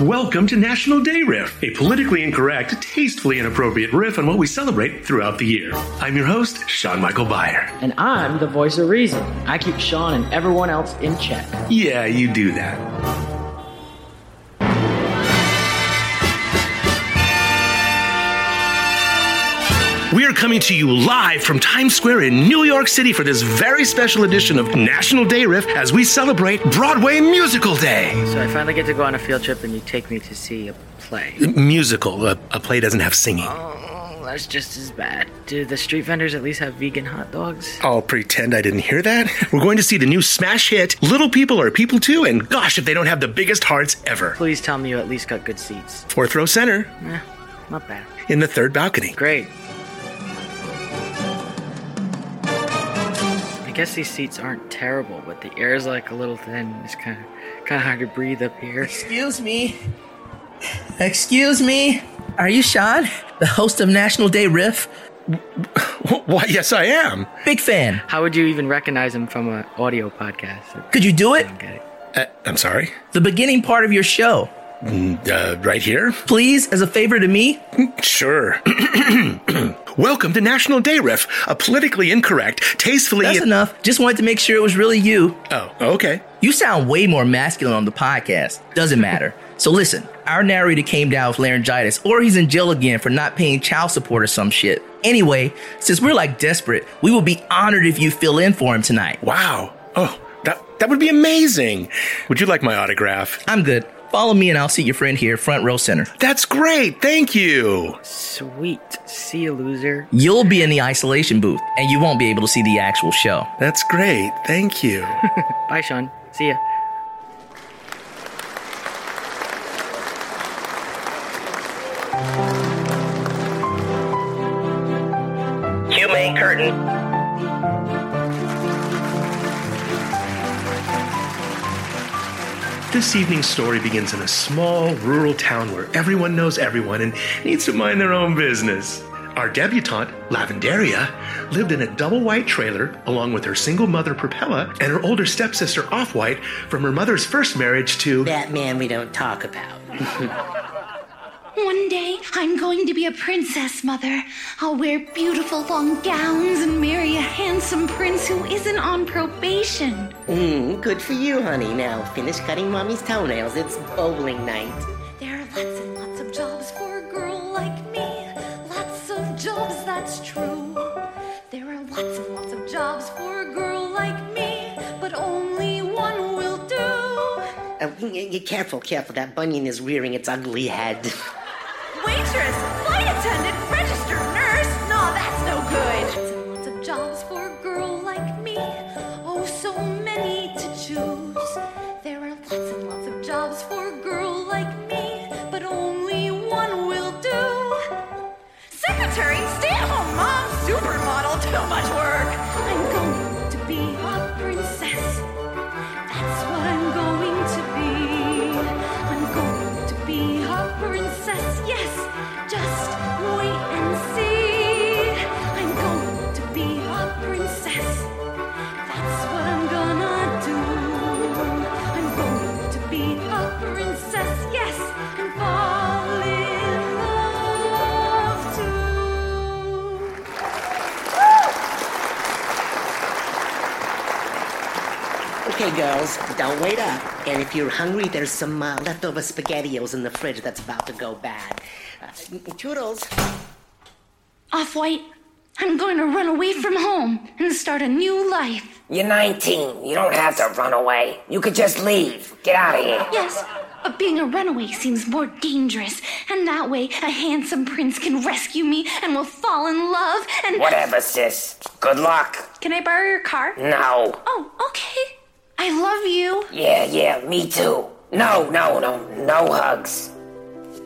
Welcome to National Day Riff, a politically incorrect, tastefully inappropriate riff on what we celebrate throughout the year. I'm your host, Sean Michael Beyer. And I'm the voice of reason. I keep Sean and everyone else in check. Yeah, you do that. We are coming to you live from Times Square in New York City for this very special edition of National Day Riff as we celebrate Broadway Musical Day. So I finally get to go on a field trip and you take me to see a play. Musical. A, a play doesn't have singing. Oh, that's just as bad. Do the street vendors at least have vegan hot dogs? I'll pretend I didn't hear that. We're going to see the new smash hit, Little People Are People Too, and gosh, if they don't have the biggest hearts ever. Please tell me you at least got good seats. Fourth row center, Eh, not bad. in the third balcony. Great. Guess these seats aren't terrible, but the air is like a little thin. It's kind of kind of hard to breathe up here. Excuse me. Excuse me. Are you Sean, the host of National Day Riff? Why, yes, I am. Big fan. How would you even recognize him from an audio podcast? Could you do I it? don't get it. Uh, I'm sorry. The beginning part of your show. Uh, right here? Please, as a favor to me. Sure. Welcome to National Day Riff, a politically incorrect, tastefully. That's enough. Just wanted to make sure it was really you. oh, okay. You sound way more masculine on the podcast. Doesn't matter. so listen, our narrator came down with laryngitis, or he's in jail again for not paying child support or some shit. Anyway, since we're like desperate, we will be honored if you fill in for him tonight. Wow. Oh, that that would be amazing. Would you like my autograph? I'm good. Follow me and I'll see your friend here, front row center. That's great. Thank you. Sweet. See you, loser. You'll be in the isolation booth and you won't be able to see the actual show. That's great. Thank you. Bye, Sean. See ya. Cue main curtain. This evening's story begins in a small rural town where everyone knows everyone and needs to mind their own business. Our debutante, Lavenderia, lived in a double white trailer along with her single mother, Perpella, and her older stepsister, Off White, from her mother's first marriage to. That man we don't talk about. One day, I'm going to be a princess, Mother. I'll wear beautiful long gowns and marry a handsome prince who isn't on probation. Mm, good for you, honey. Now finish cutting mommy's toenails. It's bowling night. There are lots and lots of jobs for a girl like me. Lots of jobs, that's true. There are lots and lots of jobs for a girl like me, but only one will do. Uh, careful, careful. That bunion is rearing its ugly head. don't wait up. And if you're hungry, there's some uh, leftover SpaghettiOs in the fridge that's about to go bad. Uh, toodles. Off white. I'm going to run away from home and start a new life. You're 19. You don't have to run away. You could just leave. Get out of here. Yes, but being a runaway seems more dangerous, and that way a handsome prince can rescue me and we'll fall in love and. Whatever, sis. Good luck. Can I borrow your car? No. Oh, okay. I love you. Yeah, yeah, me too. No, no, no, no hugs.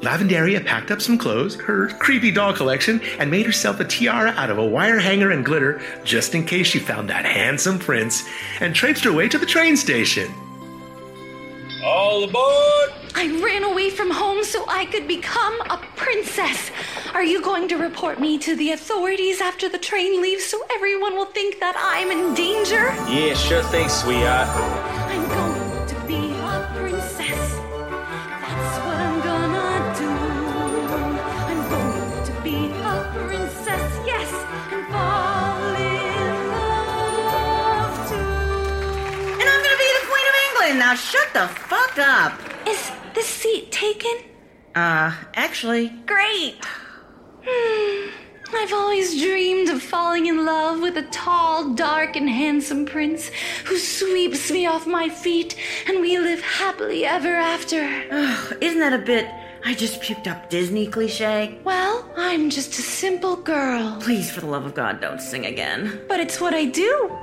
Lavenderia packed up some clothes, her creepy doll collection, and made herself a tiara out of a wire hanger and glitter just in case she found that handsome prince, and traipsed her way to the train station. All aboard! I ran away from home so I could become a princess. Are you going to report me to the authorities after the train leaves so everyone will think that I'm in danger? Yeah, sure thing, sweetheart. I'm going to be a princess. That's what I'm gonna do. I'm going to be a princess, yes, and fall in love too. And I'm gonna be the Queen of England. Now shut the fuck up. Is this seat taken? Uh, actually, Great. Hmm. I've always dreamed of falling in love with a tall, dark, and handsome prince who sweeps me off my feet and we live happily ever after. isn't that a bit I just puked up Disney cliche? Well, I'm just a simple girl, Please, for the love of God, don't sing again. but it's what I do.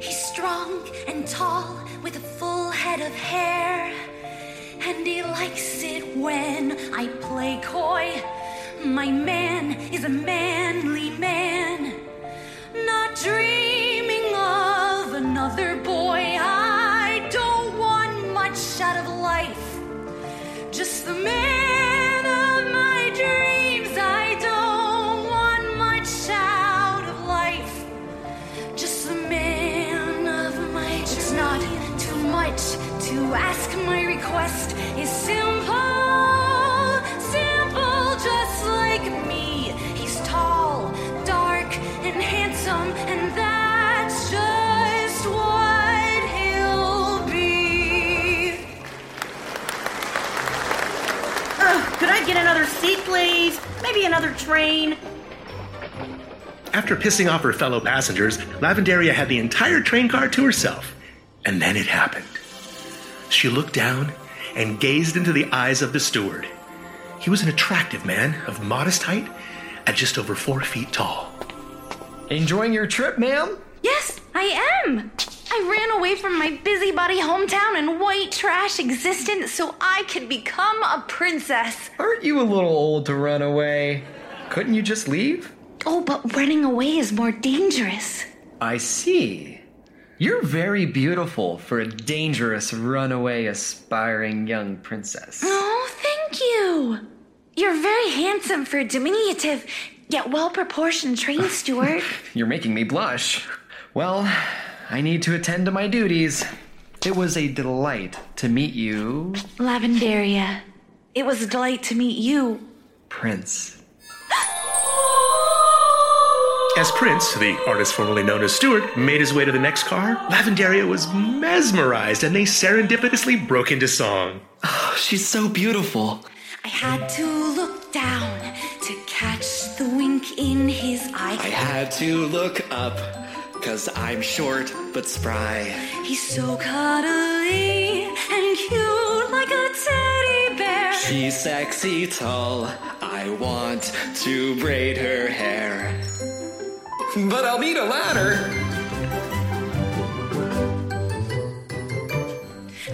He's strong and tall with a full head of hair. And he likes it when I play coy. My man is a manly man, not dreaming of another boy. I don't want much out of life, just the man to ask. My request is simple, simple, just like me. He's tall, dark, and handsome, and that's just what he'll be. Ugh, could I get another seat, please? Maybe another train? After pissing off her fellow passengers, Lavenderia had the entire train car to herself. And then it happened. She looked down and gazed into the eyes of the steward. He was an attractive man of modest height at just over four feet tall. Enjoying your trip, ma'am? Yes, I am. I ran away from my busybody hometown and white trash existence so I could become a princess. Aren't you a little old to run away? Couldn't you just leave? Oh, but running away is more dangerous. I see. You're very beautiful for a dangerous runaway aspiring young princess. Oh, thank you. You're very handsome for a diminutive, yet well proportioned train steward. You're making me blush. Well, I need to attend to my duties. It was a delight to meet you, Lavenderia. It was a delight to meet you. Prince. As Prince, the artist formerly known as Stewart, made his way to the next car, Lavenderia was mesmerized and they serendipitously broke into song. Oh, she's so beautiful. I had to look down to catch the wink in his eye. I had to look up, cause I'm short but spry. He's so cuddly and cute like a teddy bear. She's sexy tall. I want to braid her hair. But I'll need a ladder.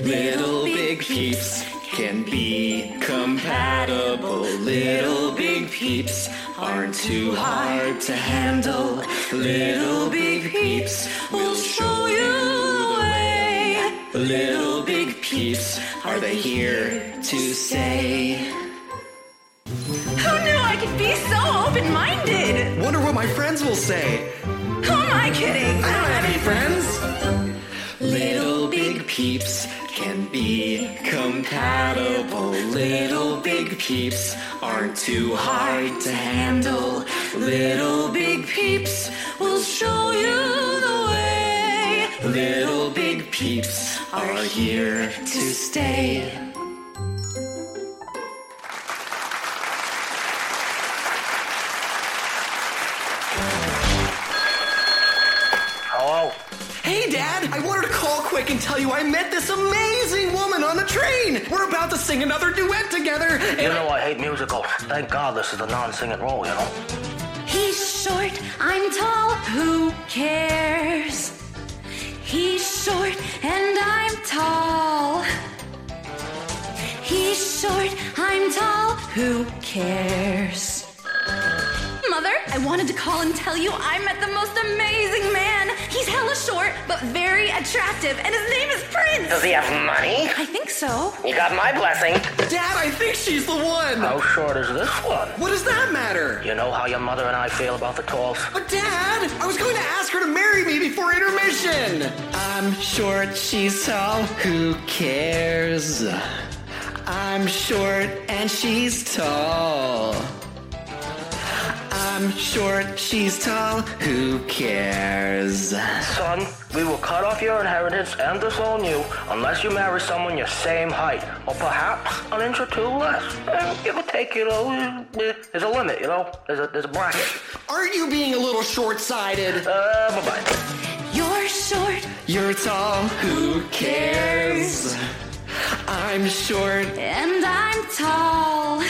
Little big peeps can be compatible. Little big peeps aren't too hard to handle. Little big peeps will show you the way. Little big peeps, are they here to stay? Who knew I could be so open minded? Wonder what my friends will say. Who am I kidding? I don't have any friends. Little big peeps can be compatible. Little big peeps aren't too hard to handle. Little big peeps will show you the way. Little big peeps are here to stay. Tell you I met this amazing woman on the train! We're about to sing another duet together, and You know I hate musicals. Thank God this is a non-singing role, you know? He's short, I'm tall, who cares? He's short and I'm tall. He's short, I'm tall, who cares? Mother, I wanted to call and tell you I met the most very attractive, and his name is Prince. Does he have money? I think so. You got my blessing. Dad, I think she's the one! How short is this one? What does that matter? You know how your mother and I feel about the talls? But Dad, I was going to ask her to marry me before intermission. I'm short, she's tall, who cares? I'm short and she's tall. I'm short, she's tall, who cares? Son, we will cut off your inheritance and disown you unless you marry someone your same height, or perhaps an inch or two less. Eh, Give or take, you know. There's a limit, you know. There's a there's a bracket. Aren't you being a little short-sighted? Uh, bye bye. You're short You're tall, who cares? I'm short, and I'm tall.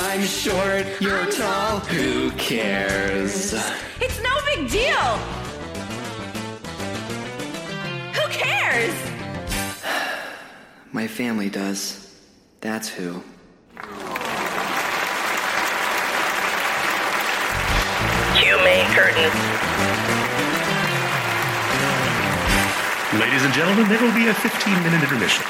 I'm short, you're tall, who cares? It's no big deal. Who cares? My family does. That's who. Cue main curtain. Ladies and gentlemen, there will be a 15 minute intermission.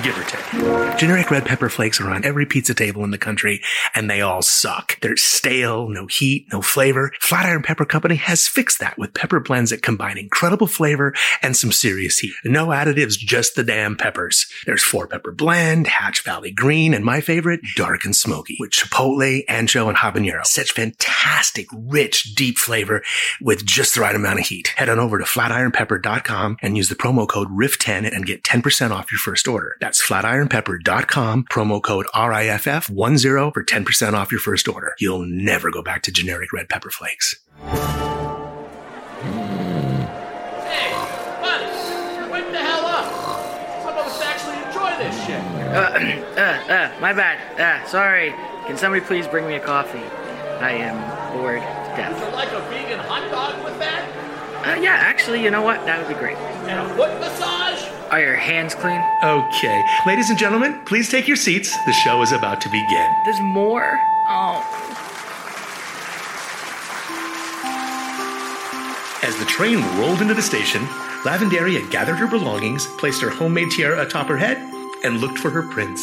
Give or take. Generic red pepper flakes are on every pizza table in the country, and they all suck. They're stale, no heat, no flavor. Flatiron Pepper Company has fixed that with pepper blends that combine incredible flavor and some serious heat. No additives, just the damn peppers. There's four pepper blend, Hatch Valley Green, and my favorite, dark and smoky, with chipotle, ancho, and habanero. Such fantastic, rich, deep flavor with just the right amount of heat. Head on over to flatironpepper.com and use the promo code RIFF10 and get 10% off your first order. That's flatironpepper.com, promo code RIFF10 for 10% off your first order. You'll never go back to generic red pepper flakes. Hey, buddy, wake the hell up. Some of us actually enjoy this shit. Uh, uh, uh, my bad. Uh, sorry. Can somebody please bring me a coffee? I am bored to Would death. you like a vegan hot dog with that? Uh, yeah, actually, you know what? That would be great. And a foot massage? Are your hands clean? Okay. Ladies and gentlemen, please take your seats. The show is about to begin. There's more? Oh. As the train rolled into the station, Lavenderia gathered her belongings, placed her homemade tiara atop her head, and looked for her prince.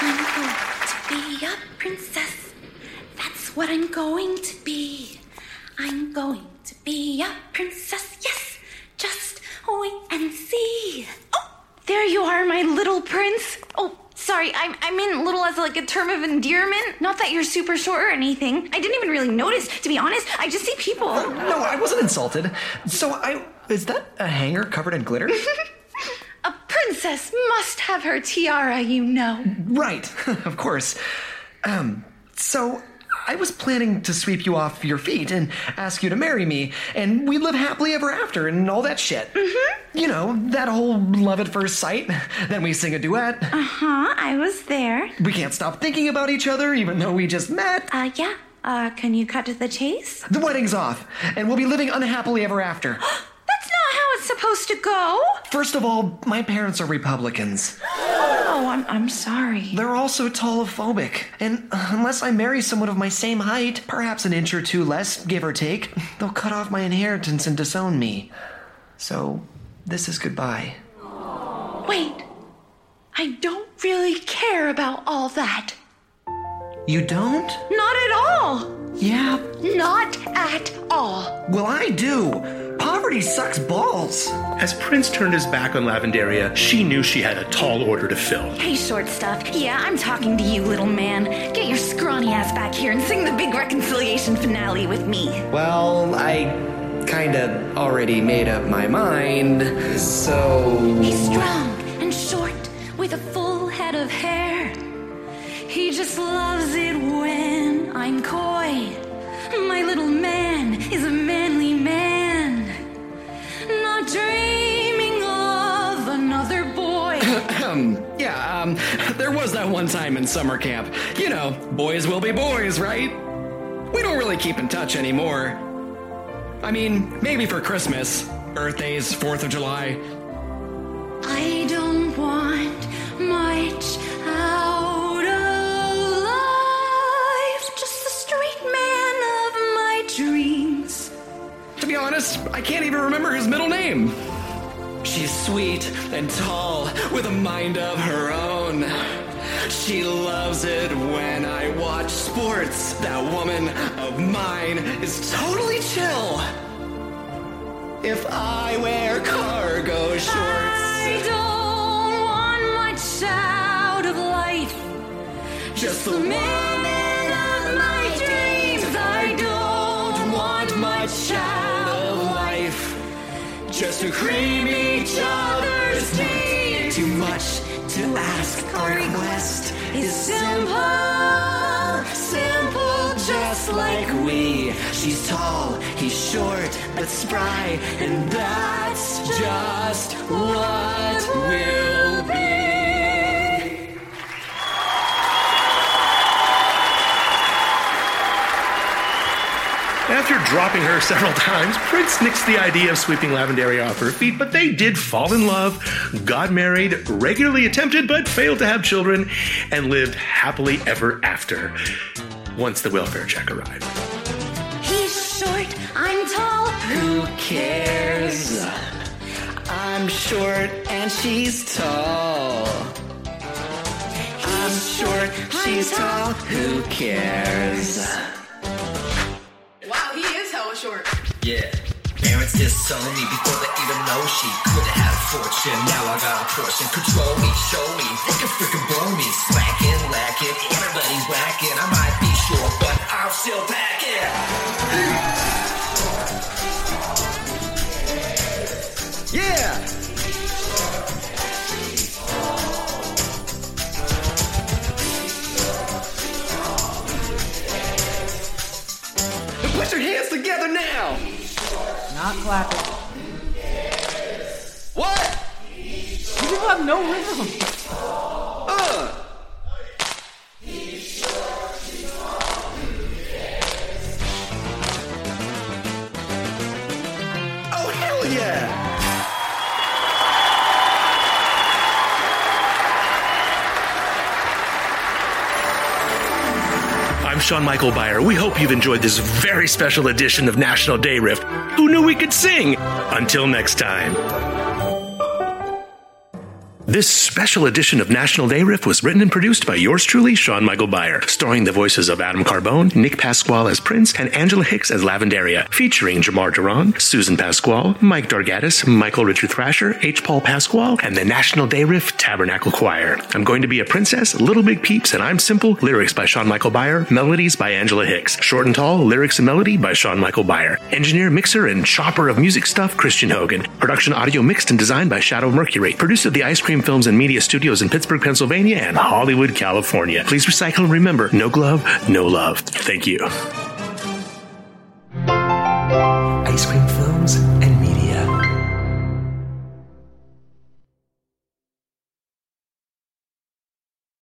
I'm going to be a princess. That's what I'm going to be. I'm going to be a princess. Yes, just wait and see. Oh, there you are, my little prince. Oh, sorry, I, I mean little as like a term of endearment. Not that you're super short or anything. I didn't even really notice, to be honest. I just see people. No, I wasn't insulted. So I. Is that a hanger covered in glitter? A princess must have her tiara, you know. right, of course. Um, so I was planning to sweep you off your feet and ask you to marry me, and we'd live happily ever after and all that shit. Mm-hmm. You know, that whole love at first sight. Then we sing a duet. Uh huh, I was there. We can't stop thinking about each other even though we just met. Uh, yeah. Uh, can you cut to the chase? The wedding's off, and we'll be living unhappily ever after. That's not how it's supposed to go. First of all, my parents are Republicans. Oh, I'm, I'm sorry. They're also tallophobic, and unless I marry someone of my same height, perhaps an inch or two less, give or take, they'll cut off my inheritance and disown me. So, this is goodbye. Wait. I don't really care about all that. You don't? Not at all. Yeah, Not at all. well, I do. Poverty sucks balls. As Prince turned his back on Lavenderia, she knew she had a tall order to fill. Hey, short stuff. Yeah, I'm talking to you, little man. Get your scrawny ass back here and sing the big reconciliation finale with me. Well, I kinda already made up my mind, so. He's strong and short with a full head of hair. He just loves it when I'm coy. My little man is a that one time in summer camp. You know, boys will be boys, right? We don't really keep in touch anymore. I mean, maybe for Christmas, birthdays, 4th of July. I don't want much out of life, just the straight man of my dreams. To be honest, I can't even remember his middle name. She's sweet and tall with a mind of her own. She loves it when I watch sports. That woman of mine is totally chill. If I wear cargo shorts, I don't want much out of life. Just, Just the woman of my dreams. I don't want much out of life. Just to cream each other's teeth. Too much to ask. Our request is simple, simple, just like we. She's tall, he's short, but spry, and that's just what will be. After dropping her several times, Prince nixed the idea of sweeping Lavenderia off her feet, but they did fall in love, got married, regularly attempted but failed to have children, and lived happily ever after once the welfare check arrived. He's short, I'm tall. Who cares? I'm short and she's tall. I'm short, she's tall. Who cares? Short. Yeah. Parents disown me before they even know she could have had a fortune. Now I got a portion. Control me, show me, they can freaking blow me. Slacking, lacking, everybody's whacking. I might be short, but I'll still pack it. Together now! Not clapping. What? You people have no rhythm. Uh! Oh, hell yeah! Sean Michael Beyer. We hope you've enjoyed this very special edition of National Day Riff. Who knew we could sing? Until next time. This special edition of National Day Riff was written and produced by yours truly, Sean Michael Beyer, starring the voices of Adam Carbone, Nick Pasqual as Prince, and Angela Hicks as Lavenderia, featuring Germar Derron, Susan Pasqual, Mike Dargatis, Michael Richard Thrasher, H. Paul Pasqual, and the National Day Riff Tabernacle Choir. I'm going to be a princess, Little Big Peeps, and I'm Simple, lyrics by Sean Michael Beyer, melodies by Angela Hicks. Short and Tall, lyrics and melody by Sean Michael Beyer. Engineer, mixer, and chopper of music stuff, Christian Hogan. Production audio mixed and designed by Shadow Mercury. Produced at the Eye Scream Films and Media Studios in Pittsburgh, Pennsylvania and Hollywood, California. Please recycle and remember, no glove, no love. Thank you. Eye Scream